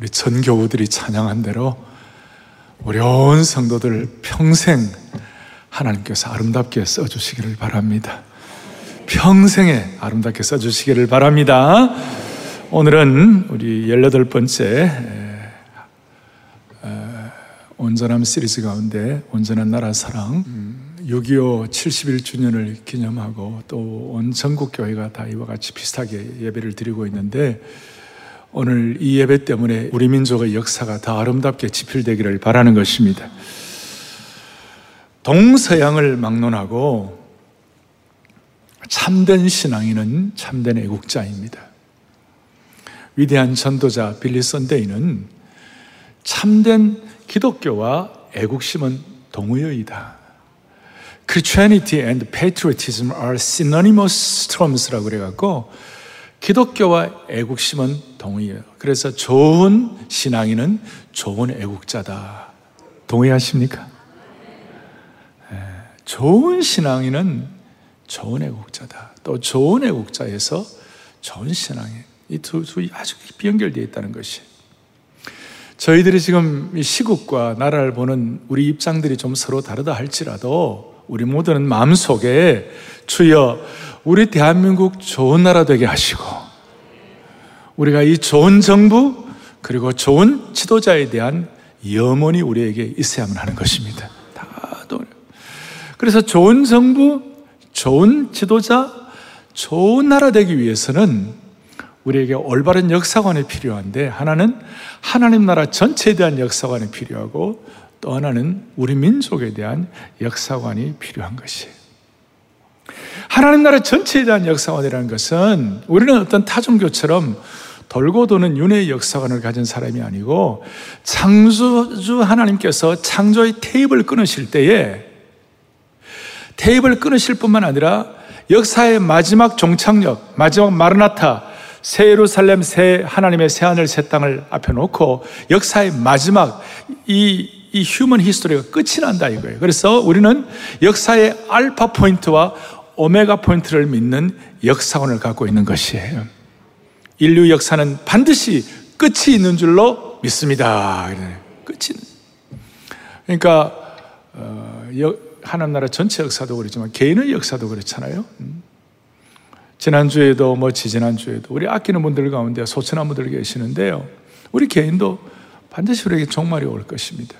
우리 전교우들이 찬양한 대로 어려운 성도들 평생 하나님께서 아름답게 써주시기를 바랍니다. 평생에 아름답게 써주시기를 바랍니다. 오늘은 우리 18번째 온전함 시리즈 가운데 온전한 나라 사랑 6.25 71주년을 기념하고 또 온 전국 교회가 다 이와 같이 비슷하게 예배를 드리고 있는데 오늘 이 예배 때문에 우리 민족의 역사가 더 아름답게 지필되기를 바라는 것입니다. 동서양을 막론하고 참된 신앙인은 참된 애국자입니다. 위대한 전도자 빌리 선데이는 참된 기독교와 애국심은 동의어이다. Christianity and patriotism are synonymous terms라고 그래갖고 기독교와 애국심은 동의해요. 그래서 좋은 신앙인은 좋은 애국자다. 동의하십니까? 네. 좋은 신앙인은 좋은 애국자다. 또 좋은 애국자에서 좋은 신앙인. 이두 두 아주 깊이 연결되어 있다는 것이. 저희들이 지금 시국과 나라를 보는 우리 입장들이 좀 서로 다르다 할지라도 우리 모두는 마음속에 주여 우리 대한민국 좋은 나라 되게 하시고 우리가 이 좋은 정부 그리고 좋은 지도자에 대한 염원이 우리에게 있어야만 하는 것입니다. 다도 그래서 좋은 정부, 좋은 지도자, 좋은 나라 되기 위해서는 우리에게 올바른 역사관이 필요한데 하나는 하나님 나라 전체에 대한 역사관이 필요하고 또 하나는 우리 민족에 대한 역사관이 필요한 것이에요. 하나님 나라 전체에 대한 역사관이라는 것은 우리는 어떤 타종교처럼 돌고 도는 윤회의 역사관을 가진 사람이 아니고 창조주 하나님께서 창조의 테이블 끊으실 때에 테이블 끊으실 뿐만 아니라 역사의 마지막 종착역, 마지막 마르나타, 새 예루살렘, 새 하나님의 새 하늘, 새 땅을 앞에 놓고 역사의 마지막 이, 이 human history가 끝이 난다 이거예요. 그래서 우리는 역사의 알파 포인트와 오메가 포인트를 믿는 역사관을 갖고 있는 것이에요. 인류 역사는 반드시 끝이 있는 줄로 믿습니다. 끝이. 그러니까 어, 하나님 나라 전체 역사도 그렇지만 개인의 역사도 그렇잖아요. 음. 지난주에도 뭐 지지난주에도 우리 아끼는 분들 가운데 소천한 분들 계시는데요. 우리 개인도 반드시 우리에게 종말이 올 것입니다.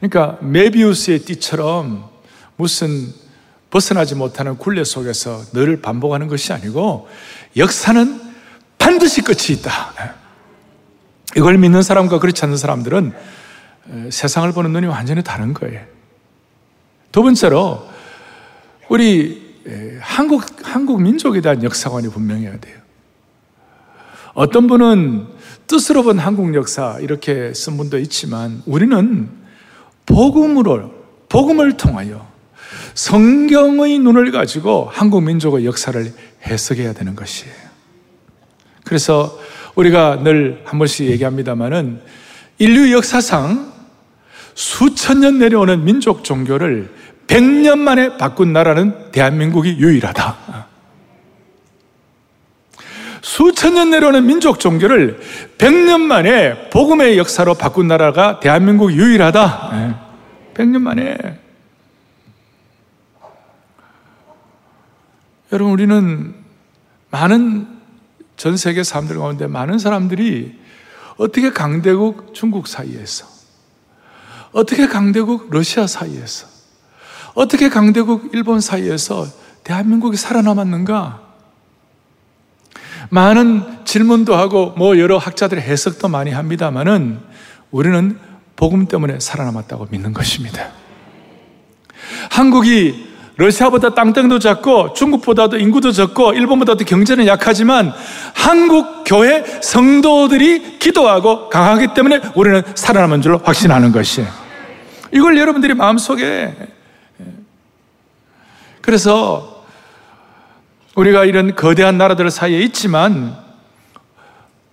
그러니까 메비우스의 띠처럼 무슨 벗어나지 못하는 굴레 속에서 늘 반복하는 것이 아니고 역사는 반드시 끝이 있다. 이걸 믿는 사람과 그렇지 않는 사람들은 세상을 보는 눈이 완전히 다른 거예요. 두 번째로 우리 예, 한국, 한국 민족에 대한 역사관이 분명해야 돼요. 어떤 분은 뜻으로 본 한국 역사 이렇게 쓴 분도 있지만 우리는 복음으로, 복음을 통하여 성경의 눈을 가지고 한국 민족의 역사를 해석해야 되는 것이에요. 그래서 우리가 늘 한 번씩 얘기합니다만은 인류 역사상 수천 년 내려오는 민족 종교를 100년 만에 바꾼 나라는 대한민국이 유일하다. 수천 년 내려오는 민족 종교를 100년 만에 복음의 역사로 바꾼 나라가 대한민국 유일하다. 100년 만에. 여러분, 우리는 많은 전 세계 사람들 가운데 많은 사람들이 어떻게 강대국 중국 사이에서, 어떻게 강대국 러시아 사이에서, 어떻게 강대국 일본 사이에서 대한민국이 살아남았는가? 많은 질문도 하고 뭐 여러 학자들의 해석도 많이 합니다만은 우리는 복음 때문에 살아남았다고 믿는 것입니다. 한국이 러시아보다 땅덩도 작고 중국보다도 인구도 적고 일본보다도 경제는 약하지만 한국 교회 성도들이 기도하고 강하기 때문에 우리는 살아남은 줄로 확신하는 것이에요. 이걸 여러분들이 마음속에 그래서 우리가 이런 거대한 나라들 사이에 있지만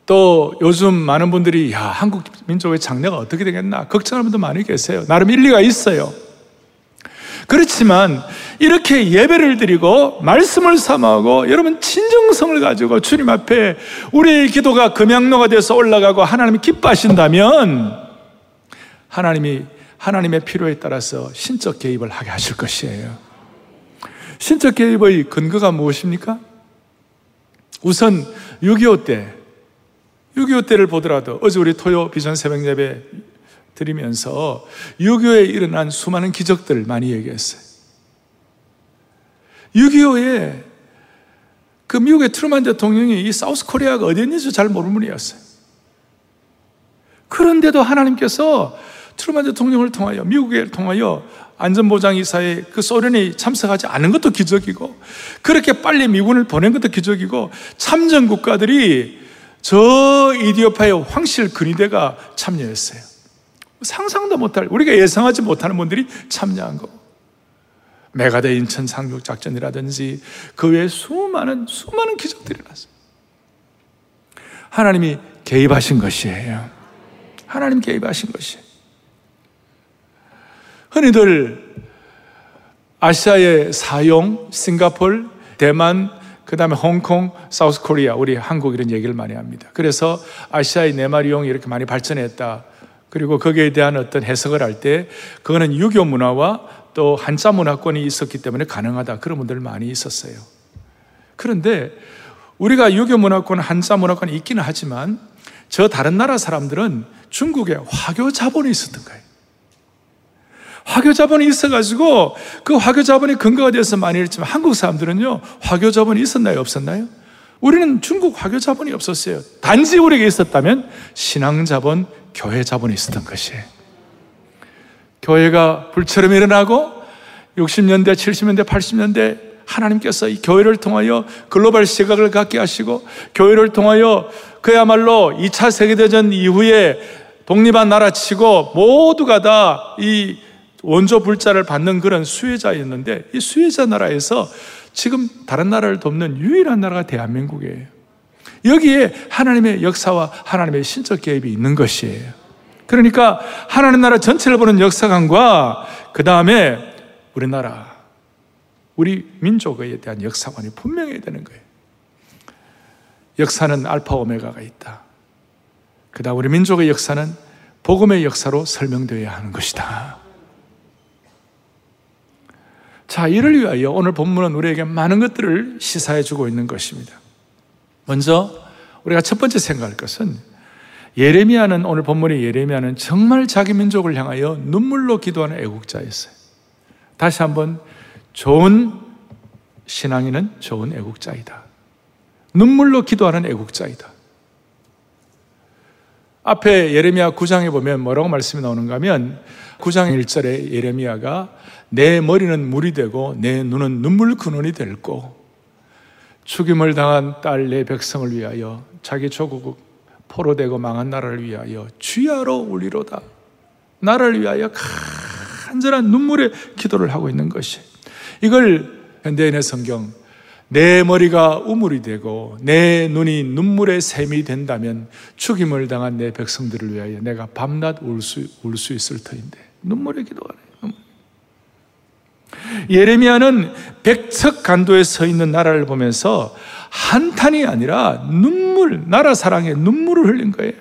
또 요즘 많은 분들이 야 한국 민족의 장래가 어떻게 되겠나 걱정하는 분도 많이 계세요. 나름 일리가 있어요. 그렇지만 이렇게 예배를 드리고 말씀을 삼하고 여러분 진정성을 가지고 주님 앞에 우리의 기도가 금양로가 돼서 올라가고 하나님이 기뻐하신다면 하나님이 하나님의 필요에 따라서 신적 개입을 하게 하실 것이에요. 신적 개입의 근거가 무엇입니까? 우선 6.25 때, 6.25 때를 보더라도 어제 우리 토요 비전 새벽 예배 드리면서 6.25에 일어난 수많은 기적들을 많이 얘기했어요. 6.25에 그 미국의 트루만 대통령이 이 사우스 코리아가 어디 있는지 잘 모르는 분이었어요. 그런데도 하나님께서 트루만 대통령을 통하여 미국을 통하여 안전보장이사에 그 소련이 참석하지 않은 것도 기적이고 그렇게 빨리 미군을 보낸 것도 기적이고 참전 국가들이 저 이디오파의 황실 근위대가 참여했어요. 상상도 못할 우리가 예상하지 못하는 분들이 참여한 거. 메가데 인천 상륙 작전이라든지 그 외에 수많은 수많은 기적들이 났어요. 하나님이 개입하신 것이에요. 하나님 개입하신 것이에요. 흔히들 아시아의 사용, 싱가폴, 대만, 그 다음에 홍콩, 사우스 코리아, 우리 한국 이런 얘기를 많이 합니다. 그래서 아시아의 네마리용이 이렇게 많이 발전했다. 그리고 거기에 대한 어떤 해석을 할 때, 그거는 유교 문화와 또 한자 문화권이 있었기 때문에 가능하다. 그런 분들 많이 있었어요. 그런데 우리가 유교 문화권, 한자 문화권이 있기는 하지만 저 다른 나라 사람들은 중국에 화교 자본이 있었던 거예요. 화교 자본이 있어가지고 그 화교 자본이 근거가 돼서 많이 했지만 한국 사람들은요, 화교 자본이 있었나요? 없었나요? 우리는 중국 화교 자본이 없었어요. 단지 우리에게 있었다면 신앙 자본, 교회 자본이 있었던 것이에요. 교회가 불처럼 일어나고 60년대, 70년대, 80년대 하나님께서 이 교회를 통하여 글로벌 시각을 갖게 하시고 교회를 통하여 그야말로 2차 세계대전 이후에 독립한 나라 치고 모두가 다 이 원조 불자를 받는 그런 수혜자였는데 이 수혜자 나라에서 지금 다른 나라를 돕는 유일한 나라가 대한민국이에요. 여기에 하나님의 역사와 하나님의 신적 개입이 있는 것이에요. 그러니까 하나님 나라 전체를 보는 역사관과 그 다음에 우리나라, 우리 민족에 대한 역사관이 분명해야 되는 거예요. 역사는 알파 오메가가 있다. 그 다음 우리 민족의 역사는 복음의 역사로 설명되어야 하는 것이다. 자, 이를 위하여 오늘 본문은 우리에게 많은 것들을 시사해 주고 있는 것입니다. 먼저 우리가 첫 번째 생각할 것은 예레미야는 오늘 본문의 예레미야는 정말 자기 민족을 향하여 눈물로 기도하는 애국자였어요. 다시 한번 좋은 신앙인은 좋은 애국자이다. 눈물로 기도하는 애국자이다. 앞에 예레미야 9장에 보면 뭐라고 말씀이 나오는가 하면 9장 1절에 예레미야가 내 머리는 물이 되고 내 눈은 눈물 근원이 될고 죽임을 당한 딸 내 백성을 위하여 자기 조국 포로되고 망한 나라를 위하여 주야로 울리로다. 나라를 위하여 간절한 눈물의 기도를 하고 있는 것이. 이걸 현대인의 성경 내 머리가 우물이 되고 내 눈이 눈물의 샘이 된다면 죽임을 당한 내 백성들을 위하여 내가 밤낮 울수 울 수 있을 터인데 눈물의 기도가 예레미야는 백척 간도에 서 있는 나라를 보면서 한탄이 아니라 눈물, 나라 사랑에 눈물을 흘린 거예요.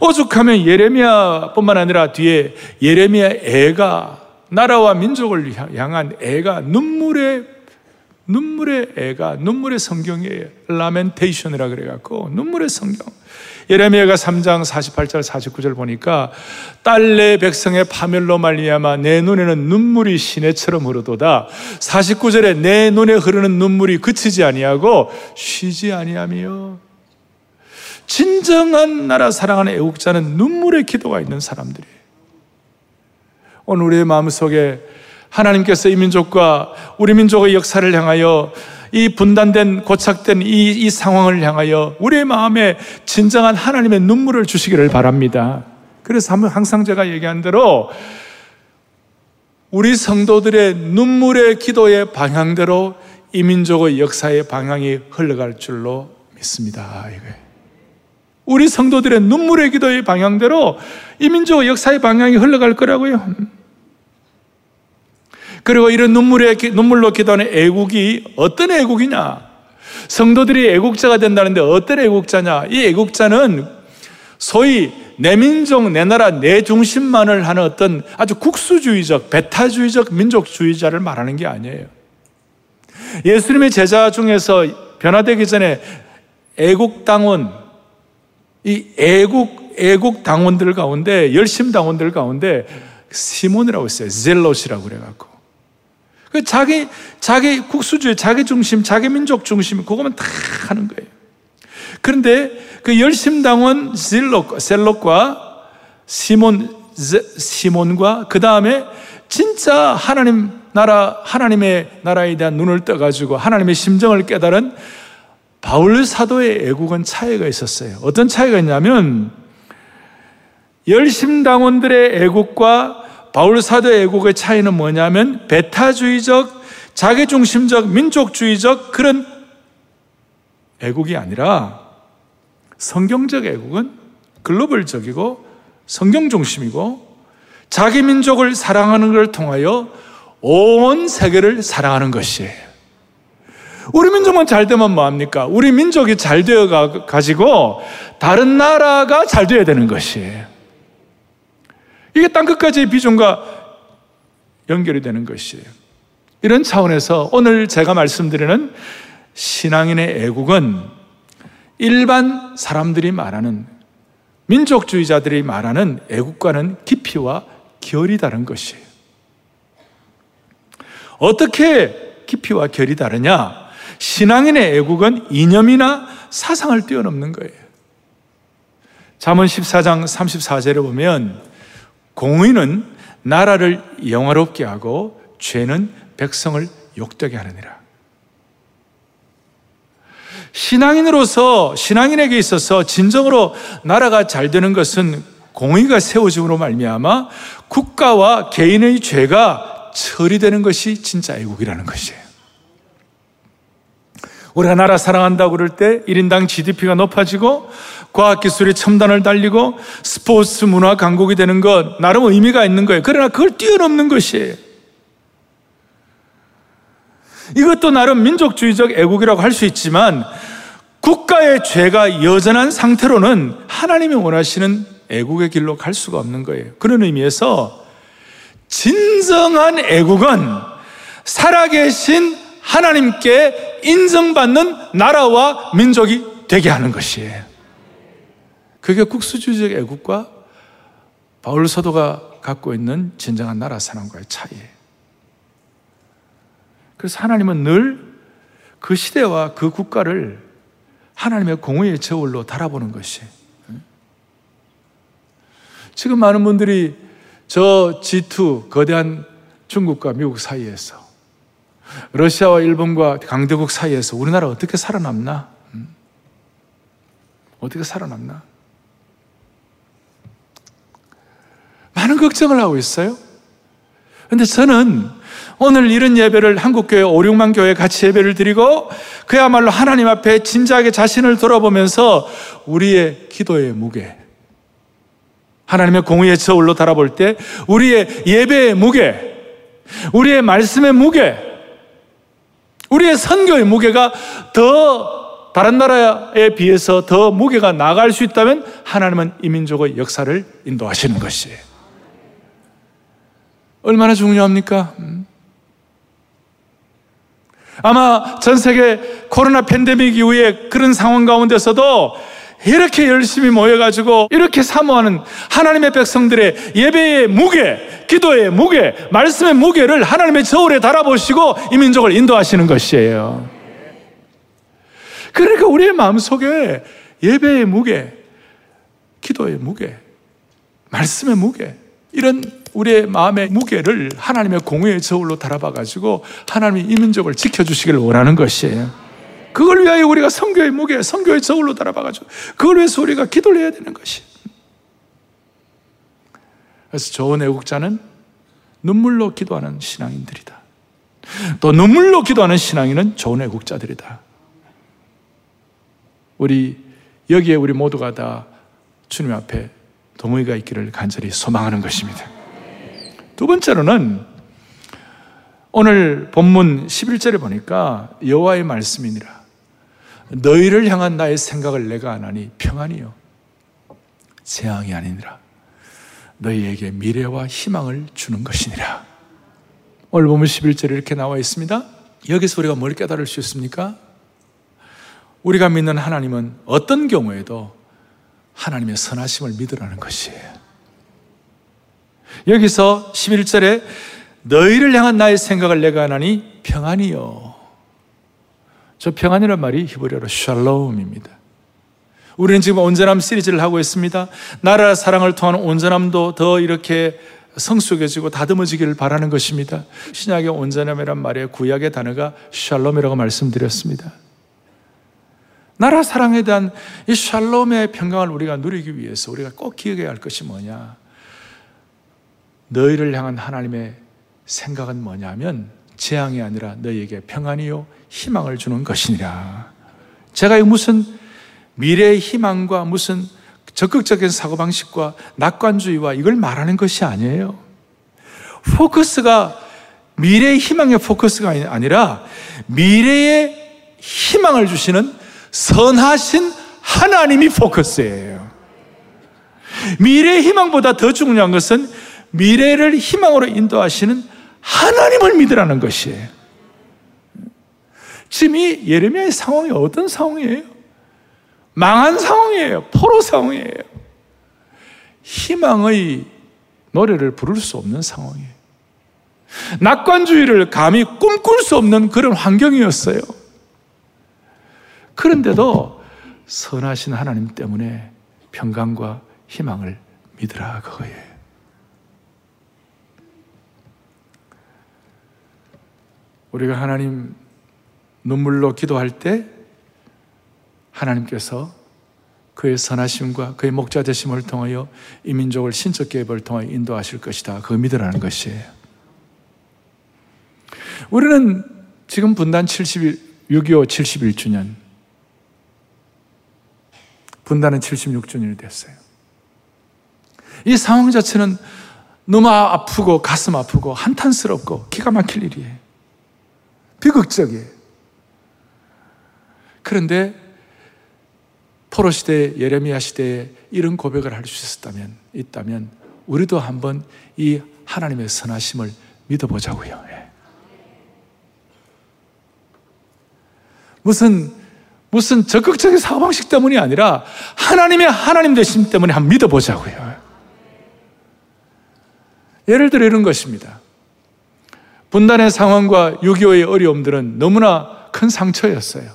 오죽하면 예레미야뿐만 아니라 뒤에 예레미야 애가 나라와 민족을 향한 애가 눈물의 눈물의 애가 눈물의 성경이에요. 라멘테이션이라 그래갖고 눈물의 성경. 예레미야가 3장 48절 49절 보니까 딸내 백성의 파멸로 말미암아 내 눈에는 눈물이 시내처럼 흐르도다. 49절에 내 눈에 흐르는 눈물이 그치지 아니하고 쉬지 아니하며 진정한 나라 사랑하는 애국자는 눈물의 기도가 있는 사람들이에요. 오늘 우리의 마음속에 하나님께서 이 민족과 우리 민족의 역사를 향하여 이 분단된 고착된 이, 이 상황을 향하여 우리의 마음에 진정한 하나님의 눈물을 주시기를 바랍니다. 그래서 항상 제가 얘기한 대로 우리 성도들의 눈물의 기도의 방향대로 이 민족의 역사의 방향이 흘러갈 줄로 믿습니다. 우리 성도들의 눈물의 기도의 방향대로 이 민족의 역사의 방향이 흘러갈 거라고요. 그리고 이런 눈물에, 눈물로 기도하는 애국이 어떤 애국이냐? 성도들이 애국자가 된다는데 어떤 애국자냐? 이 애국자는 소위 내 민족, 내 나라, 내 중심만을 하는 어떤 아주 국수주의적, 배타주의적 민족주의자를 말하는 게 아니에요. 예수님의 제자 중에서 변화되기 전에 애국당원, 이 애국, 애국 당원들 가운데, 열심 당원들 가운데 시몬이라고 있어요. 젤롯이라고 그래갖고. 그 자기, 자기 국수주의, 자기 중심, 자기 민족 중심, 그거만 다 하는 거예요. 그런데 그 열심당원 젤롯, 셀롯과 시몬, 시몬과 그 다음에 진짜 하나님 나라, 하나님의 나라에 대한 눈을 떠가지고 하나님의 심정을 깨달은 바울 사도의 애국은 차이가 있었어요. 어떤 차이가 있냐면 열심당원들의 애국과 바울 사도의 애국의 차이는 뭐냐면 배타주의적, 자기중심적, 민족주의적 그런 애국이 아니라 성경적 애국은 글로벌적이고 성경 중심이고 자기 민족을 사랑하는 것을 통하여 온 세계를 사랑하는 것이에요. 우리 민족만 잘 되면 뭐합니까? 우리 민족이 잘 되어 가지고 다른 나라가 잘 되어야 되는 것이에요. 이게 땅끝까지의 비전과 연결이 되는 것이에요. 이런 차원에서 오늘 제가 말씀드리는 신앙인의 애국은 일반 사람들이 말하는 민족주의자들이 말하는 애국과는 깊이와 결이 다른 것이에요. 어떻게 깊이와 결이 다르냐? 신앙인의 애국은 이념이나 사상을 뛰어넘는 거예요. 잠언 14장 34절에 보면 공의는 나라를 영화롭게 하고 죄는 백성을 욕되게 하느니라. 신앙인으로서 신앙인에게 있어서 진정으로 나라가 잘 되는 것은 공의가 세워짐으로 말미암아 국가와 개인의 죄가 처리되는 것이 진짜 애국이라는 것이에요. 우리가 나라 사랑한다고 그럴 때 1인당 GDP가 높아지고 과학기술이 첨단을 달리고 스포츠 문화 강국이 되는 것 나름 의미가 있는 거예요. 그러나 그걸 뛰어넘는 것이에요. 이것도 나름 민족주의적 애국이라고 할 수 있지만 국가의 죄가 여전한 상태로는 하나님이 원하시는 애국의 길로 갈 수가 없는 거예요. 그런 의미에서 진정한 애국은 살아계신 하나님께 인정받는 나라와 민족이 되게 하는 것이에요. 그게 국수주의적 애국과 바울 사도가 갖고 있는 진정한 나라 사람과의 차이예요. 그래서 하나님은 늘 그 시대와 그 국가를 하나님의 공의의 저울로 달아보는 것이. 지금 많은 분들이 저 G2 거대한 중국과 미국 사이에서 러시아와 일본과 강대국 사이에서 우리나라 어떻게 살아남나? 음? 어떻게 살아남나? 많은 걱정을 하고 있어요. 근데 저는 오늘 이런 예배를 한국교회 5, 6만 교회 같이 예배를 드리고 그야말로 하나님 앞에 진지하게 자신을 돌아보면서 우리의 기도의 무게, 하나님의 공의의 저울로 달아볼 때 우리의 예배의 무게, 우리의 말씀의 무게, 우리의 선교의 무게가 더 다른 나라에 비해서 더 무게가 나갈 수 있다면 하나님은 이 민족의 역사를 인도하시는 것이에요. 얼마나 중요합니까? 음. 아마 전 세계 코로나 팬데믹 이후에 그런 상황 가운데서도 이렇게 열심히 모여가지고 이렇게 사모하는 하나님의 백성들의 예배의 무게, 기도의 무게, 말씀의 무게를 하나님의 저울에 달아보시고 이 민족을 인도하시는 것이에요. 그러니까 우리의 마음속에 예배의 무게, 기도의 무게, 말씀의 무게, 이런 우리의 마음의 무게를 하나님의 공의의 저울로 달아봐 가지고 하나님이 이 민족을 지켜주시기를 원하는 것이에요. 그걸 위하여 우리가 성교의 무게, 성교의 저울로 달아봐 가지고 그걸 위해서 우리가 기도를 해야 되는 것이. 그래서 좋은 애국자는 눈물로 기도하는 신앙인들이다. 또 눈물로 기도하는 신앙인은 좋은 애국자들이다. 우리 여기에 우리 모두가 다 주님 앞에 동의가 있기를 간절히 소망하는 것입니다. 두 번째로는 오늘 본문 11절에 보니까 여호와의 말씀이니라. 너희를 향한 나의 생각을 내가 안 하니 평안이요. 재앙이 아니니라. 너희에게 미래와 희망을 주는 것이니라. 오늘 본문 11절에 이렇게 나와 있습니다. 여기서 우리가 뭘 깨달을 수 있습니까? 우리가 믿는 하나님은 어떤 경우에도 하나님의 선하심을 믿으라는 것이에요. 여기서 11절에 너희를 향한 나의 생각을 내가 하나니 평안이요. 저 평안이란 말이 히브리어로 샬롬입니다. 우리는 지금 온전함 시리즈를 하고 있습니다. 나라 사랑을 통한 온전함도 더 이렇게 성숙해지고 다듬어지기를 바라는 것입니다. 신약의 온전함이란 말의 구약의 단어가 샬롬이라고 말씀드렸습니다. 나라 사랑에 대한 이 샬롬의 평강을 우리가 누리기 위해서 우리가 꼭 기억해야 할 것이 뭐냐? 너희를 향한 하나님의 생각은 뭐냐면 재앙이 아니라 너희에게 평안이요 희망을 주는 것이니라. 제가 무슨 미래의 희망과 무슨 적극적인 사고방식과 낙관주의와 이걸 말하는 것이 아니에요. 포커스가 미래의 희망의 포커스가 아니라 미래의 희망을 주시는 선하신 하나님이 포커스예요. 미래의 희망보다 더 중요한 것은 미래를 희망으로 인도하시는 하나님을 믿으라는 것이에요. 지금 이 예레미야의 상황이 어떤 상황이에요? 망한 상황이에요. 포로 상황이에요. 희망의 노래를 부를 수 없는 상황이에요. 낙관주의를 감히 꿈꿀 수 없는 그런 환경이었어요. 그런데도 선하신 하나님 때문에 평강과 희망을 믿으라 그거예요. 우리가 하나님 눈물로 기도할 때 하나님께서 그의 선하심과 그의 목자 되심을 통하여 이 민족을 신적 개입을 통하여 인도하실 것이다. 그 믿으라는 것이에요. 우리는 지금 분단 70일, 6.25 71주년, 분단은 76주년이 됐어요. 이 상황 자체는 너무 아프고 가슴 아프고 한탄스럽고 기가 막힐 일이에요. 비극적이에요. 그런데 포로 시대, 예레미야 시대에 이런 고백을 할 수 있었다면, 있다면, 우리도 한번 이 하나님의 선하심을 믿어보자고요. 예. 무슨, 무슨 적극적인 사고방식 때문이 아니라 하나님의 하나님 되심 때문에 한번 믿어보자고요. 예를 들어 이런 것입니다. 분단의 상황과 6.25의 어려움들은 너무나 큰 상처였어요.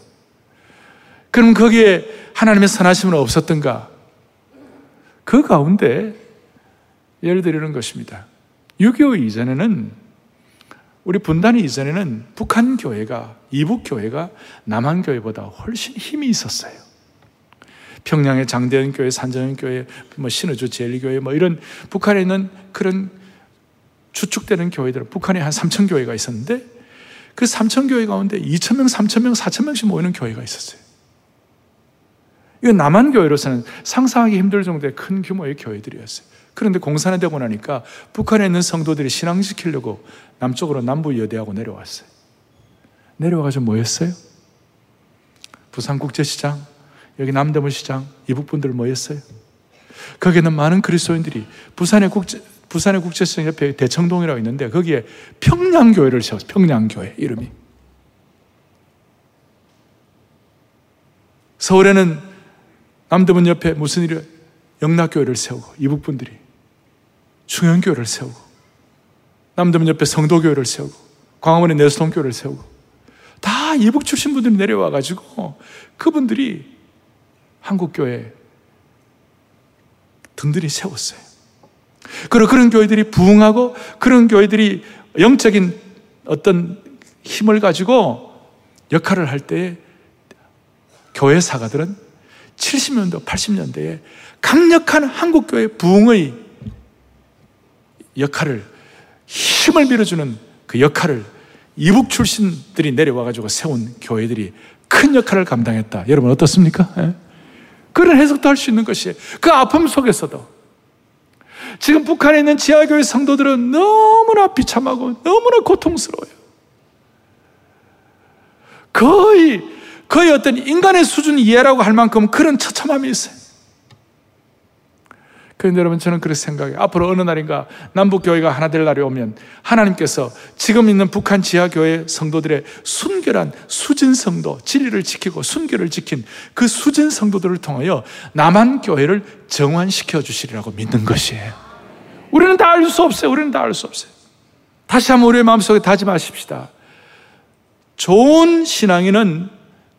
그럼 거기에 하나님의 선하심은 없었던가? 그 가운데 예를 들는 것입니다. 6.25 이전에는 우리 분단이 이전에는 북한 교회가 이북 교회가 남한 교회보다 훨씬 힘이 있었어요. 평양의 장대현 교회, 산정현 교회, 뭐 신의주 제일교회 뭐 이런 북한에 있는 그런 추측되는 교회들, 북한에 한 3천 교회가 있었는데 그 3천 교회 가운데 2천 명, 3천 명, 4천 명씩 모이는 교회가 있었어요. 이거 남한 교회로서는 상상하기 힘들 정도의 큰 규모의 교회들이었어요. 그런데 공산화 되고 나니까 북한에 있는 성도들이 신앙시키려고 남쪽으로 남부 여대하고 내려왔어요. 내려와가지고 뭐 했어요? 부산국제시장, 여기 남대문시장, 이북분들 모였어요. 거기는 많은 그리스도인들이 부산의 국제, 부산의 국제시장 옆에 대청동이라고 있는데 거기에 평양교회를 세웠어요. 평양교회 이름이. 서울에는 남대문 옆에 무슨 일이 영락교회를 세우고 이북분들이 중현교회를 세우고 남대문 옆에 성도교회를 세우고 광화문에 내수동교회를 세우고 다 이북 출신 분들이 내려와 가지고 그분들이 한국교회 등들이 세웠어요. 그리고 그런 교회들이 부흥하고 그런 교회들이 영적인 어떤 힘을 가지고 역할을 할 때에 교회 사가들은 70년대, 80년대에 강력한 한국교회 부흥의 역할을, 힘을 밀어주는 그 역할을 이북 출신들이 내려와가지고 세운 교회들이 큰 역할을 감당했다. 여러분 어떻습니까? 예? 그런 해석도 할 수 있는 것이에요. 그 아픔 속에서도. 지금 북한에 있는 지하교회 성도들은 너무나 비참하고 너무나 고통스러워요. 거의, 거의 어떤 인간의 수준 이해라고 할 만큼 그런 처참함이 있어요. 그런데 여러분 저는 그렇게 생각해요. 앞으로 어느 날인가 남북교회가 하나 될 날이 오면 하나님께서 지금 있는 북한 지하교회 성도들의 순결한 수진 성도, 진리를 지키고 순결을 지킨 그 수진 성도들을 통하여 남한 교회를 정환시켜 주시리라고 믿는 것이에요. 우리는 다 알 수 없어요. 우리는 다 알 수 없어요. 다시 한번 우리의 마음속에 다짐하십시다. 좋은 신앙인은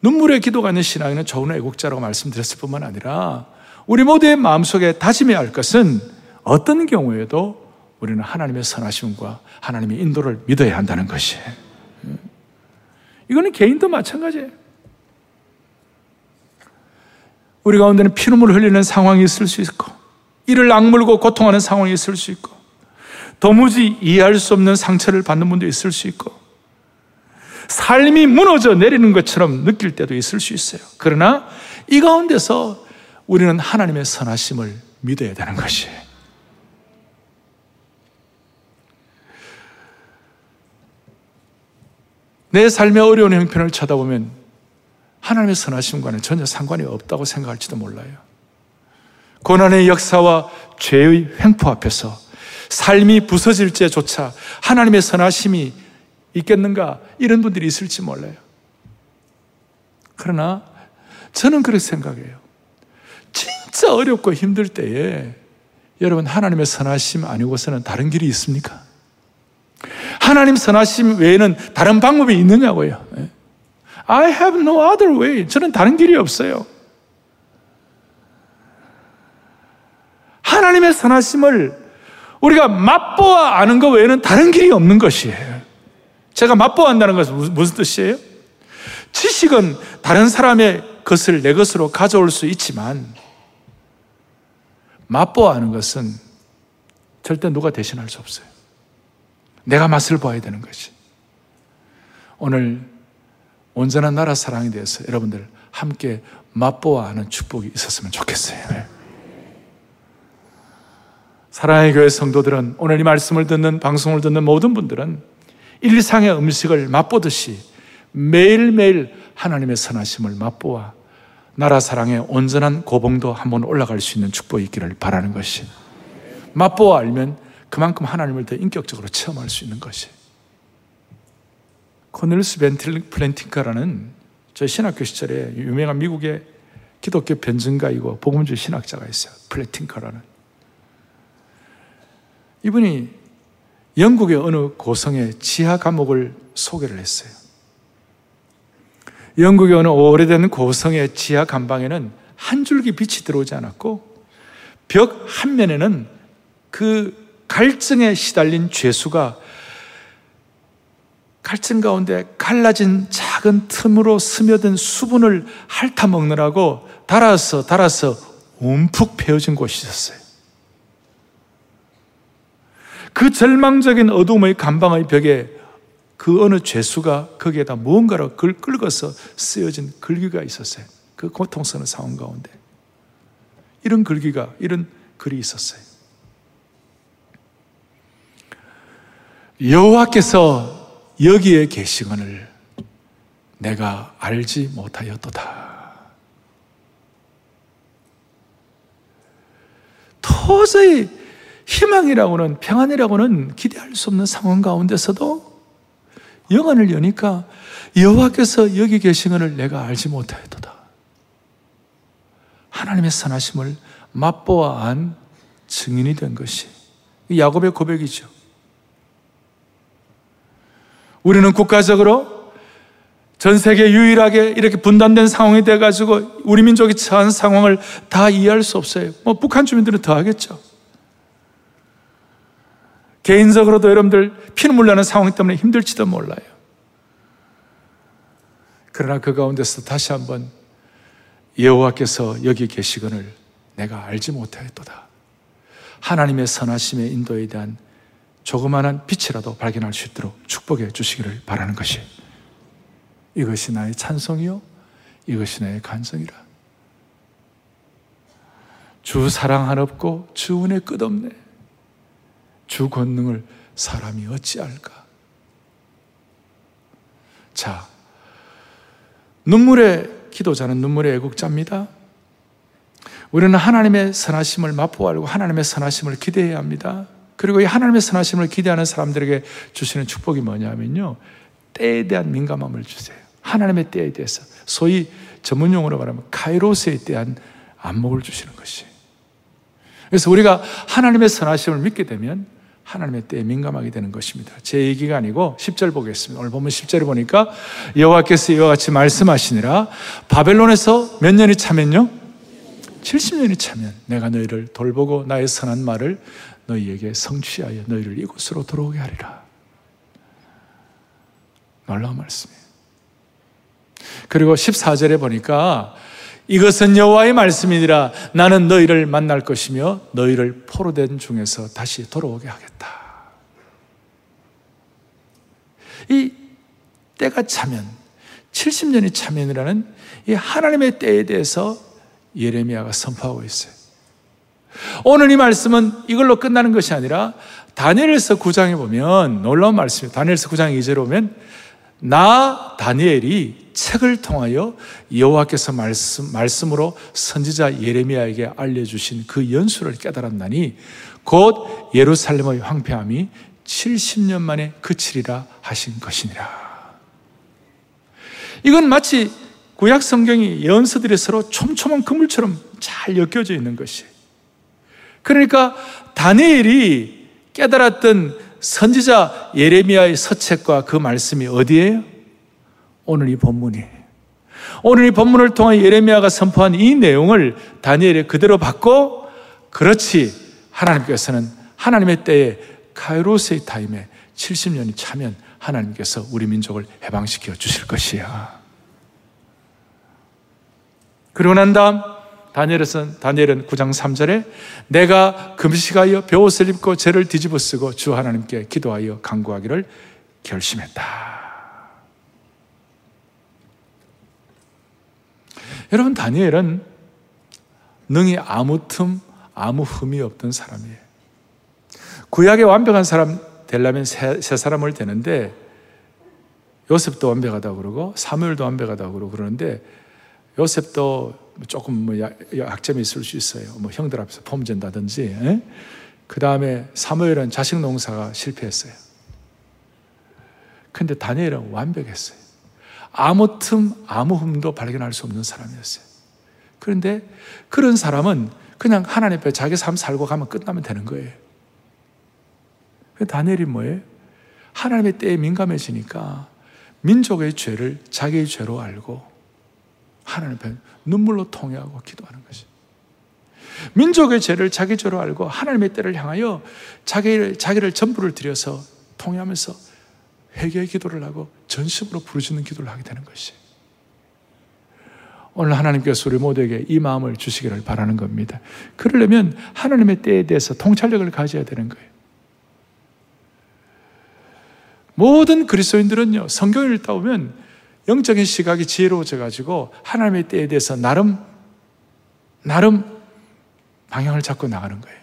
눈물의 기도가 있는 신앙인은 좋은 애국자라고 말씀드렸을 뿐만 아니라 우리 모두의 마음속에 다짐해야 할 것은 어떤 경우에도 우리는 하나님의 선하심과 하나님의 인도를 믿어야 한다는 것이에요. 이거는 개인도 마찬가지예요. 우리 가운데는 피눈물 흘리는 상황이 있을 수 있고, 이를 악물고 고통하는 상황이 있을 수 있고, 도무지 이해할 수 없는 상처를 받는 분도 있을 수 있고, 삶이 무너져 내리는 것처럼 느낄 때도 있을 수 있어요. 그러나 이 가운데서 우리는 하나님의 선하심을 믿어야 되는 것이에요. 내 삶의 어려운 형편을 쳐다보면 하나님의 선하심과는 전혀 상관이 없다고 생각할지도 몰라요. 고난의 역사와 죄의 횡포 앞에서 삶이 부서질지조차 하나님의 선하심이 있겠는가 이런 분들이 있을지 몰라요. 그러나 저는 그렇게 생각해요. 진짜 어렵고 힘들 때에 여러분 하나님의 선하심 아니고서는 다른 길이 있습니까? 하나님 선하심 외에는 다른 방법이 있느냐고요. 예. I have no other way. 저는 다른 길이 없어요. 하나님의 선하심을 우리가 맛보아 아는 것 외에는 다른 길이 없는 것이에요. 제가 맛보아 한다는 것은 무슨 뜻이에요? 지식은 다른 사람의 것을 내 것으로 가져올 수 있지만 맛보아하는 것은 절대 누가 대신할 수 없어요. 내가 맛을 보아야 되는 것이. 오늘 온전한 나라 사랑에 대해서 여러분들 함께 맛보아 하는 축복이 있었으면 좋겠어요. 네. 사랑의 교회 성도들은 오늘 이 말씀을 듣는 방송을 듣는 모든 분들은 일상의 음식을 맛보듯이 매일매일 하나님의 선하심을 맛보아 나라 사랑의 온전한 고봉도 한번 올라갈 수 있는 축복이 있기를 바라는 것이 맛보아 알면 그만큼 하나님을 더 인격적으로 체험할 수 있는 것이 코넬스 벤틀 플랜팅카라는 저 신학교 시절에 유명한 미국의 기독교 변증가이고 복음주의 신학자가 있어요. 플래팅카라는. 이분이 영국의 어느 고성의 지하 감옥을 소개를 했어요. 영국의 어느 오래된 고성의 지하 감방에는 한 줄기 빛이 들어오지 않았고 벽 한 면에는 그 갈증에 시달린 죄수가 갈증 가운데 갈라진 작은 틈으로 스며든 수분을 핥아 먹느라고 달아서 달아서 움푹 베어진 곳이 있었어요. 그 절망적인 어둠의 감방의 벽에 그 어느 죄수가 거기에다 무언가를 긁, 긁어서 쓰여진 글귀가 있었어요. 그 고통스러운 상황 가운데. 이런 글귀가, 이런 글이 있었어요. 여호와께서 여기에 계시거늘 내가 알지 못하였도다. 도저히 희망이라고는 평안이라고는 기대할 수 없는 상황 가운데서도 영안을 여니까 여호와께서 여기 계시는을 내가 알지 못하였도다. 하나님의 선하심을 맛보아한 증인이 된 것이 야곱의 고백이죠. 우리는 국가적으로 전 세계 유일하게 이렇게 분단된 상황이 돼가지고 우리 민족이 처한 상황을 다 이해할 수 없어요. 뭐 북한 주민들은 더 하겠죠. 개인적으로도 여러분들 피눈물 나는 상황 때문에 힘들지도 몰라요. 그러나 그 가운데서 다시 한번 여호와께서 여기 계시거늘 내가 알지 못하였도다. 하나님의 선하심의 인도에 대한 조그마한 빛이라도 발견할 수 있도록 축복해 주시기를 바라는 것이 이것이 나의 찬송이요 이것이 나의 간성이라. 주 사랑 하없고 주 은혜 끝없네. 주 권능을 사람이 어찌할까? 자, 눈물의 기도자는 눈물의 애국자입니다. 우리는 하나님의 선하심을 맛보아 알고 하나님의 선하심을 기대해야 합니다. 그리고 이 하나님의 선하심을 기대하는 사람들에게 주시는 축복이 뭐냐면요. 때에 대한 민감함을 주세요. 하나님의 때에 대해서. 소위 전문 용어로 말하면 카이로스에 대한 안목을 주시는 것이. 그래서 우리가 하나님의 선하심을 믿게 되면 하나님의 때에 민감하게 되는 것입니다. 제 얘기가 아니고 10절 보겠습니다. 오늘 보면 10절을 보니까 여호와께서 이와 같이 말씀하시니라 바벨론에서 몇 년이 차면요? 70년이 차면 내가 너희를 돌보고 나의 선한 말을 너희에게 성취하여 너희를 이곳으로 들어오게 하리라. 놀라운 말씀이에요. 그리고 14절에 보니까 이것은 여호와의 말씀이니라 나는 너희를 만날 것이며 너희를 포로된 중에서 다시 돌아오게 하겠다. 이 때가 차면 70년이 차면이라는 이 하나님의 때에 대해서 예레미야가 선포하고 있어요. 오늘 이 말씀은 이걸로 끝나는 것이 아니라 다니엘서 9장에 보면 놀라운 말씀이에요. 다니엘서 9장 2절에 보면 나 다니엘이 책을 통하여 여호와께서 말씀 말씀으로 선지자 예레미야에게 알려주신 그 연수를 깨달았나니 곧 예루살렘의 황폐함이 70년 만에 그치리라 하신 것이니라. 이건 마치 구약 성경이 예언서들이 서로 촘촘한 그물처럼 잘 엮여져 있는 것이. 그러니까 다니엘이 깨달았던 선지자 예레미야의 서책과 그 말씀이 어디에요? 오늘 이 본문이에요. 오늘 이 본문을 통해 예레미야가 선포한 이 내용을 다니엘이 그대로 받고 그렇지 하나님께서는 하나님의 때에 카이로스의 타임에 70년이 차면 하나님께서 우리 민족을 해방시켜 주실 것이야. 그러고 난 다음 다니엘은 다니엘은 9장 3절에 내가 금식하여 벼옷을 입고 죄를 뒤집어 쓰고 주 하나님께 기도하여 간구하기를 결심했다. 여러분 다니엘은 능히 아무 틈 아무 흠이 없던 사람이에요. 구약의 완벽한 사람 되려면 세, 세 사람을 되는데 요셉도 완벽하다고 그러고 사무엘도 완벽하다고 그러고 그러는데 요셉도 조금 뭐 약점이 있을 수 있어요. 뭐 형들 앞에서 폼진다든지. 예? 그 다음에 사무엘은 자식 농사가 실패했어요. 근데 다니엘은 완벽했어요. 아무 틈, 아무 흠도 발견할 수 없는 사람이었어요. 그런데 그런 사람은 그냥 하나님 앞에 자기 삶 살고 가면 끝나면 되는 거예요. 다니엘이 뭐예요? 하나님의 때에 민감해지니까 민족의 죄를 자기의 죄로 알고 하나님 앞에 눈물로 통회하고 기도하는 것이. 민족의 죄를 자기 죄로 알고 하나님의 때를 향하여 자기를, 자기를 전부를 들여서 통회하면서 회개의 기도를 하고 전심으로 부르짖는 기도를 하게 되는 것이. 오늘 하나님께서 우리 모두에게 이 마음을 주시기를 바라는 겁니다. 그러려면 하나님의 때에 대해서 통찰력을 가져야 되는 거예요. 모든 그리스도인들은요, 성경을 읽다 보면 영적인 시각이 지혜로워져 가지고 하나님의 때에 대해서 나름 나름 방향을 잡고 나가는 거예요.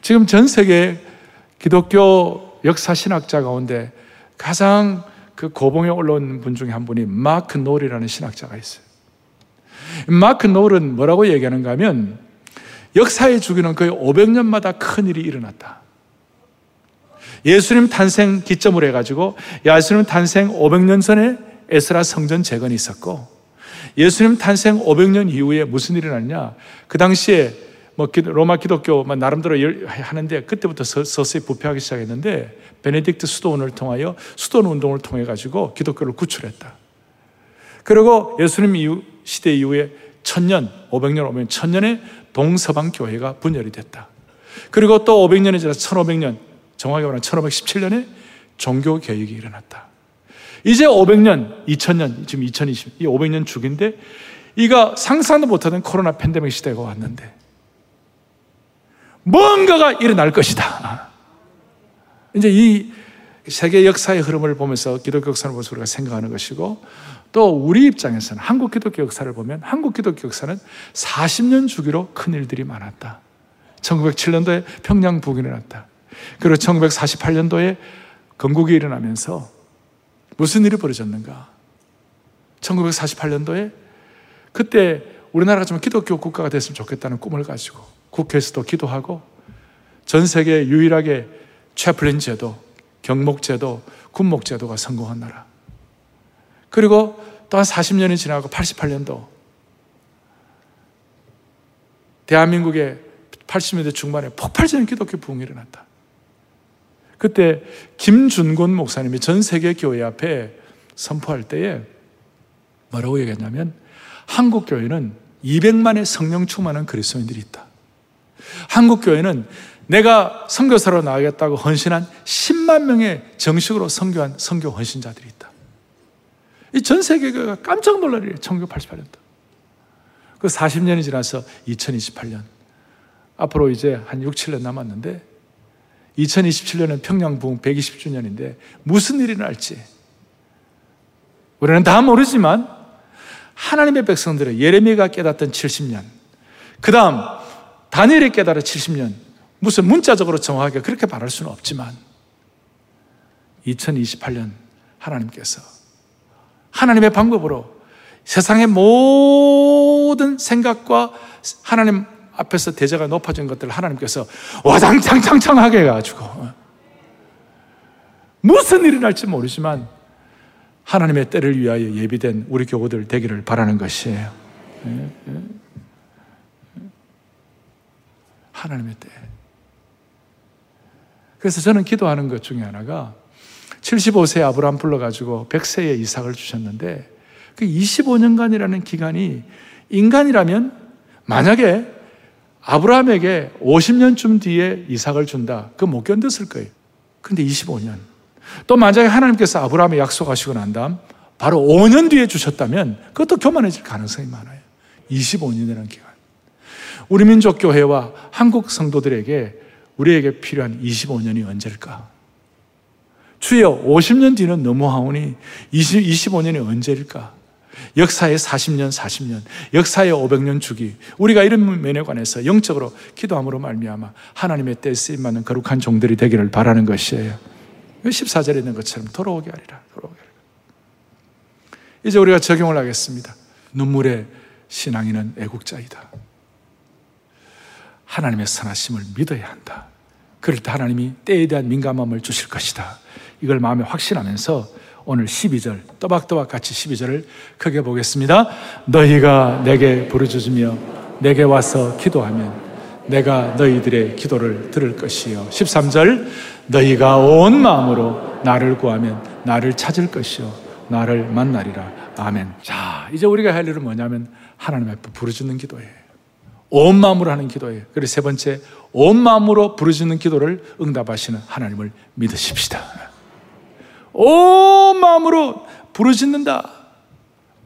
지금 전 세계 기독교 역사 신학자 가운데 가장 그 고봉에 올라온 분 중에 한 분이 마크 놀이라는 신학자가 있어요. 마크 놀은 뭐라고 얘기하는가 하면 역사의 주기는 거의 500년마다 큰 일이 일어났다. 예수님 탄생 기점으로 해가지고 예수님 탄생 500년 전에 에스라 성전 재건이 있었고 예수님 탄생 500년 이후에 무슨 일이 났냐? 그 당시에 뭐 로마 기독교 나름대로 하는데 그때부터 서서히 부패하기 시작했는데 베네딕트 수도원을 통하여 수도원 운동을 통해 가지고 기독교를 구출했다. 그리고 예수님 이후, 시대 이후에 천년, 500년 오면 천년에 동서방 교회가 분열이 됐다. 그리고 또 500년이 지나 1500년, 정확히 말하면 1517년에 종교 개혁이 일어났다. 이제 500년, 2000년, 지금 2020, 이 500년 주기인데, 이가 상상도 못하던 코로나 팬데믹 시대가 왔는데, 뭔가가 일어날 것이다. 이제 이 세계 역사의 흐름을 보면서 기독교 역사를 보면서 우리가 생각하는 것이고, 또 우리 입장에서는 한국 기독교 역사를 보면 한국 기독교 역사는 40년 주기로 큰 일들이 많았다. 1907년도에 평양 북이 일어났다. 그리고 1948년도에 건국이 일어나면서 무슨 일이 벌어졌는가? 1948년도에 그때 우리나라가 좀 기독교 국가가 됐으면 좋겠다는 꿈을 가지고 국회에서도 기도하고 전 세계 유일하게 채플린 제도, 경목 제도, 군목 제도가 성공한 나라. 그리고 또 한 40년이 지나고 88년도 대한민국의 80년대 중반에 폭발적인 기독교 부흥이 일어났다. 그때 김준곤 목사님이 전 세계 교회 앞에 선포할 때에 뭐라고 얘기했냐면 한국 교회는 200만의 성령 충만한 그리스도인들이 있다. 한국 교회는 내가 선교사로 나가겠다고 헌신한 10만 명의 정식으로 선교한 선교 헌신자들이 있다. 이 전 세계가 깜짝 놀라래요. 1988년도. 그 40년이 지나서 2028년. 앞으로 이제 한 6, 7년 남았는데 2027년은 평양 부흥 120주년인데 무슨 일이 날지 우리는 다 모르지만 하나님의 백성들의 예레미야가 깨닫던 70년 그 다음 다니엘이 깨달아 70년 무슨 문자적으로 정확하게 그렇게 말할 수는 없지만 2028년 하나님께서 하나님의 방법으로 세상의 모든 생각과 하나님 앞에서 대자가 높아진 것들을 하나님께서 와장창창창하게 해가지고 무슨 일이 날지 모르지만 하나님의 때를 위하여 예비된 우리 교우들 되기를 바라는 것이에요. 예, 예. 하나님의 때. 그래서 저는 기도하는 것 중에 하나가 75세 아브라함 불러가지고 100세에 이삭을 주셨는데 그 25년간이라는 기간이 인간이라면 만약에 아브라함에게 50년쯤 뒤에 이삭을 준다. 그 못 견뎠을 거예요. 근데 25년. 또 만약에 하나님께서 아브라함에 약속하시고 난 다음 바로 5년 뒤에 주셨다면 그것도 교만해질 가능성이 많아요. 25년이라는 기간. 우리 민족 교회와 한국 성도들에게 우리에게 필요한 25년이 언제일까? 주여 50년 뒤는 너무하오니 20, 25년이 언제일까? 역사의 40년, 40년, 역사의 500년 주기. 우리가 이런 면에 관해서 영적으로 기도함으로 말미암아 하나님의 때에 쓰임 받는 거룩한 종들이 되기를 바라는 것이에요. 14절에 있는 것처럼 돌아오게 하리라. 돌아오게 하리라. 이제 우리가 적용을 하겠습니다. 눈물의 신앙인은 애국자이다. 하나님의 선하심을 믿어야 한다. 그럴 때 하나님이 때에 대한 민감함을 주실 것이다. 이걸 마음에 확신하면서 오늘 12절, 또박또박 같이 12절을 크게 보겠습니다. 너희가 내게 부르짖으며 내게 와서 기도하면 내가 너희들의 기도를 들을 것이요. 13절, 너희가 온 마음으로 나를 구하면 나를 찾을 것이요. 나를 만나리라. 아멘. 자, 이제 우리가 할 일은 뭐냐면 하나님 앞에 부르짖는 기도예요. 온 마음으로 하는 기도예요. 그리고 세 번째, 온 마음으로 부르짖는 기도를 응답하시는 하나님을 믿으십시다. 온 마음으로 부르짖는다.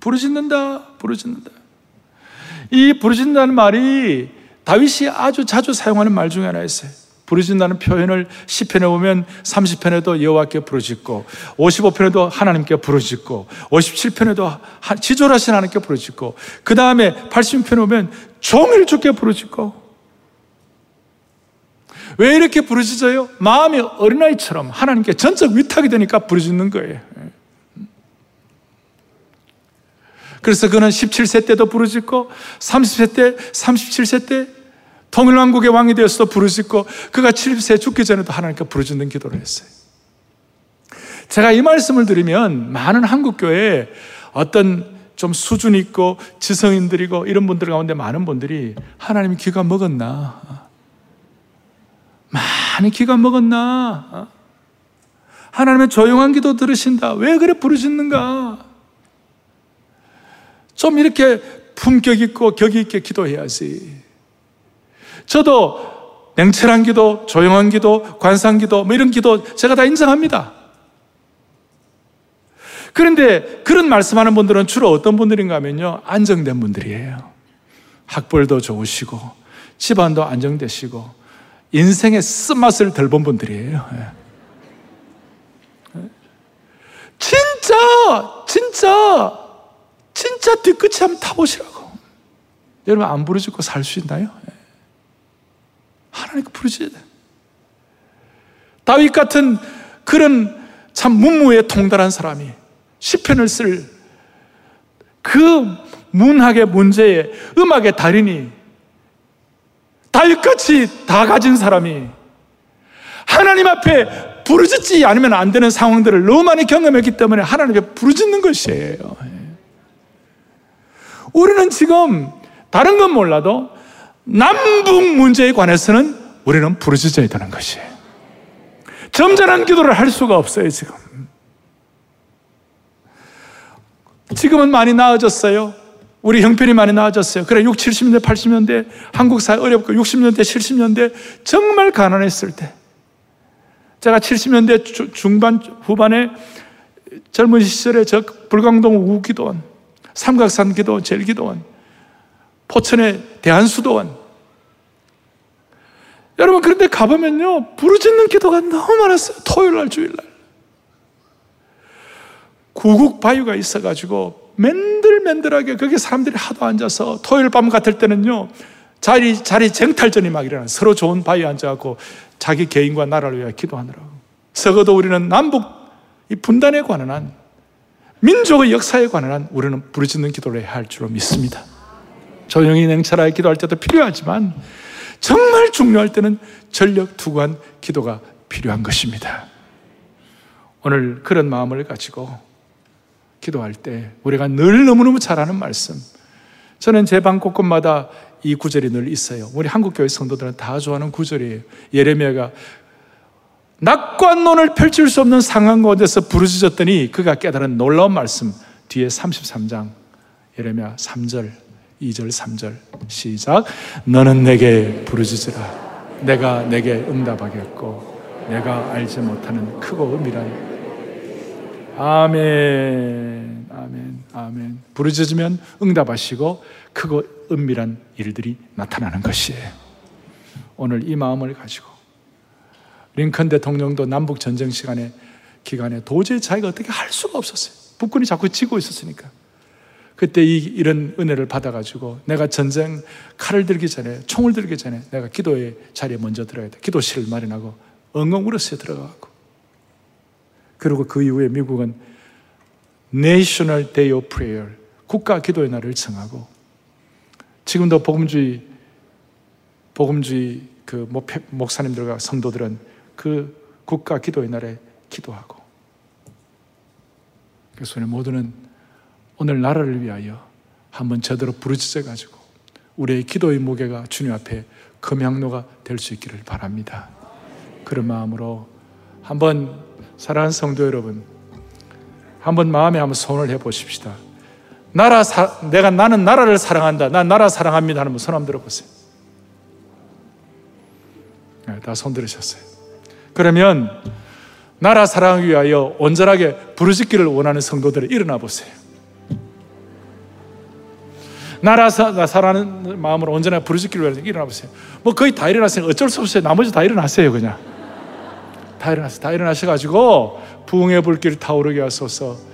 부르짖는다. 부르짖는다. 이 부르짖는다는 말이 다윗이 아주 자주 사용하는 말 중에 하나였어요. 부르짖는다는 표현을 10편에 보면 30편에도 여호와께 부르짖고 55편에도 하나님께 부르짖고 57편에도 지존하신 하나님께 부르짖고 그 다음에 80편에 보면 종일 주께 부르짖고 왜 이렇게 부르짖어요? 마음이 어린아이처럼 하나님께 전적 위탁이 되니까 부르짖는 거예요. 그래서 그는 17세 때도 부르짖고 30세 때, 37세 때 통일왕국의 왕이 되어서도 부르짖고 그가 70세 죽기 전에도 하나님께 부르짖는 기도를 했어요. 제가 이 말씀을 드리면 많은 한국교회에 어떤 좀 수준 있고 지성인들이고 이런 분들 가운데 많은 분들이 하나님 귀가 먹었나? 많이 기가 먹었나? 어? 하나님의 조용한 기도 들으신다. 왜 그래 부르짖는가? 좀 이렇게 품격 있고 격이 있게 기도해야지. 저도 냉철한 기도, 조용한 기도, 관상 기도, 뭐 이런 기도 제가 다 인정합니다. 그런데 그런 말씀하는 분들은 주로 어떤 분들인가 하면요. 안정된 분들이에요. 학벌도 좋으시고, 집안도 안정되시고, 인생의 쓴맛을 덜 본 분들이에요. 예. 진짜, 진짜, 진짜 뒤끝이 한번 타보시라고. 여러분 안 부르짖고 살 수 있나요? 예. 하나님 부르짖어야 돼. 다윗 같은 그런 참 문무에 통달한 사람이 시편을 쓸 그 문학의 문제에 음악의 달인이 달같이 다 가진 사람이 하나님 앞에 부르짖지 않으면 안 되는 상황들을 너무 많이 경험했기 때문에 하나님께 부르짖는 것이에요. 우리는 지금 다른 건 몰라도 남북 문제에 관해서는 우리는 부르짖어야 되는 것이에요. 점잖은 기도를 할 수가 없어요, 지금. 지금은 많이 나아졌어요. 우리 형편이 많이 나아졌어요. 그래, 6, 70년대, 80년대 한국 사회 어렵고 60년대, 70년대 정말 가난했을 때 제가 70년대 중반, 후반에 젊은 시절에 저 불광동 우기도원, 삼각산 기도원, 제일기도원, 포천의 대한수도원. 여러분, 그런데 가보면요, 부르짖는 기도가 너무 많았어요. 토요일 날, 주일 날. 구국 바위가 있어가지고 맨들맨들하게 거기 사람들이 하도 앉아서 토요일 밤 같을 때는요, 자리, 자리 쟁탈전이 막 일어나. 서로 좋은 바위에 앉아갖고 자기 개인과 나라를 위해 기도하느라고. 적어도 우리는 남북 이 분단에 관한 한 민족의 역사에 관한 한 우리는 부르짖는 기도를 해야 할 줄로 믿습니다. 조용히 냉철하게 기도할 때도 필요하지만 정말 중요할 때는 전력 투구한 기도가 필요한 것입니다. 오늘 그런 마음을 가지고 기도할 때 우리가 늘 너무너무 잘하는 말씀. 저는 제 방 곳곳마다 이 구절이 늘 있어요. 우리 한국교회 성도들은 다 좋아하는 구절이에요. 예레미야가 낙관론을 펼칠 수 없는 상황 가운데서 부르짖었더니 그가 깨달은 놀라운 말씀 뒤에 33장 예레미야 3절 2절 3절. 시작. 너는 내게 부르짖으라. 내가 내게 응답하겠고 내가 알지 못하는 크고 은밀한 아멘. 아멘. 아멘. 부르짖으면 응답하시고 크고 은밀한 일들이 나타나는 것이에요. 오늘 이 마음을 가지고 링컨 대통령도 남북 전쟁 시간에 기간에 도저히 자기가 어떻게 할 수가 없었어요. 북군이 자꾸 지고 있었으니까. 그때 이, 이런 은혜를 받아가지고 내가 전쟁 칼을 들기 전에 총을 들기 전에 내가 기도의 자리에 먼저 들어야 돼. 기도실을 마련하고 엉엉 울었어요. 들어가고. 그리고 그 이후에 미국은 National Day of Prayer 국가 기도의 날을 정하고 지금도 복음주의 복음주의 그 목사님들과 성도들은 그 국가 기도의 날에 기도하고 그래서 우리 모두는 오늘 나라를 위하여 한번 제대로 부르짖어 가지고 우리의 기도의 무게가 주님 앞에 금향로가 될 수 있기를 바랍니다. 그런 마음으로 한번 사랑하는 성도 여러분 한번 마음에 한번 손을 해 보십시다. 나라 사, 내가 나는 나라를 사랑한다. 난 나라 사랑합니다. 하는 손 한번 들어보세요. 네, 다손 들으셨어요. 그러면 나라 사랑을 위하여 온전하게 부르짖기를 원하는 성도들을 일어나 보세요. 나라 사랑하는 마음으로 온전하게 부르짖기를 위하여 일어나 보세요. 뭐 거의 다 일어났어요. 어쩔 수 없어요. 나머지 다 일어났어요, 그냥. 다 일어났어요. 다 일어나셔가지고 부흥의 불길 타오르게 하소서.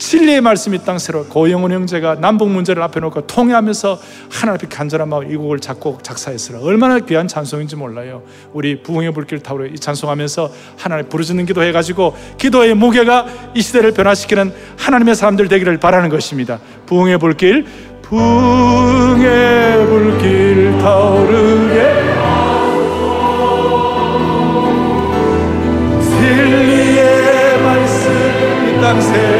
진리의 말씀이 땅새로 고영훈 형제가 남북 문제를 앞에 놓고 통회하면서 하나님 앞에 간절한 마음 이 곡을 작곡 작사했으라 얼마나 귀한 찬송인지 몰라요 우리 부흥의 불길 타오르 이 찬송하면서 하나님 부르짖는 기도 해가지고 기도의 무게가 이 시대를 변화시키는 하나님의 사람들 되기를 바라는 것입니다 부흥의 불길 부흥의 불길 타오르게. 진리의 말씀 이 땅 새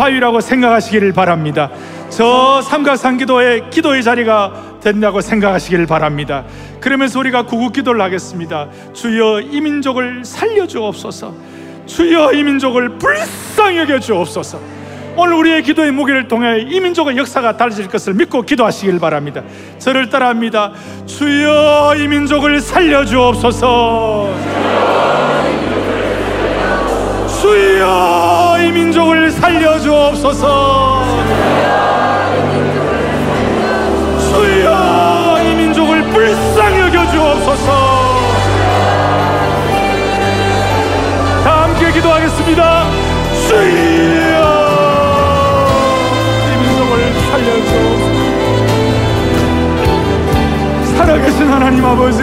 바위라고 생각하시기를 바랍니다. 저 삼각산 기도의 자리가 된다고 생각하시길 바랍니다. 그러면서 우리가 구국 기도를 하겠습니다. 주여 이 민족을 살려주옵소서. 주여 이 민족을 불쌍히 여겨 주옵소서. 오늘 우리의 기도의 무게를 통해 이 민족의 역사가 달라질 것을 믿고 기도하시길 바랍니다. 저를 따라합니다. 주여 이 민족을 살려주옵소서. 주여 이 민족을 살려주옵소서. 주여 이 민족을 불쌍히 여겨주옵소서. 다 함께 기도하겠습니다. 주여. 살아계신 하나님 아버지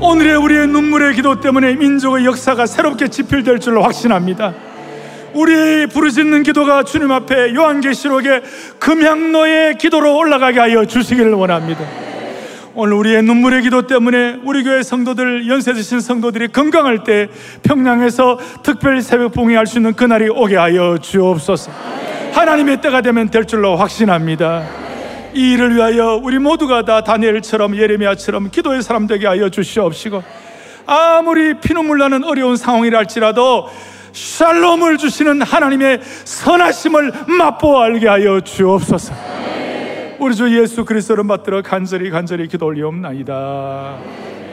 오늘의 우리의 눈물의 기도 때문에 민족의 역사가 새롭게 지필될 줄로 확신합니다 우리 부르짖는 기도가 주님 앞에 요한계시록의 금향로의 기도로 올라가게 하여 주시기를 원합니다. 오늘 우리의 눈물의 기도 때문에 우리 교회 성도들 연세 드신 성도들이 건강할 때 평양에서 특별 새벽 봉회할 수 있는 그날이 오게 하여 주옵소서. 하나님의 때가 되면 될 줄로 확신합니다. 이 일을 위하여 우리 모두가 다 다니엘처럼 예레미야처럼 기도의 사람 되게 하여 주시옵시고 아무리 피눈물 나는 어려운 상황이라 할지라도 샬롬을 주시는 하나님의 선하심을 맛보아 알게 하여 주옵소서. 우리 주 예수 그리스도를 받들어 간절히 간절히 기도 올리옵나이다.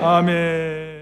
아멘.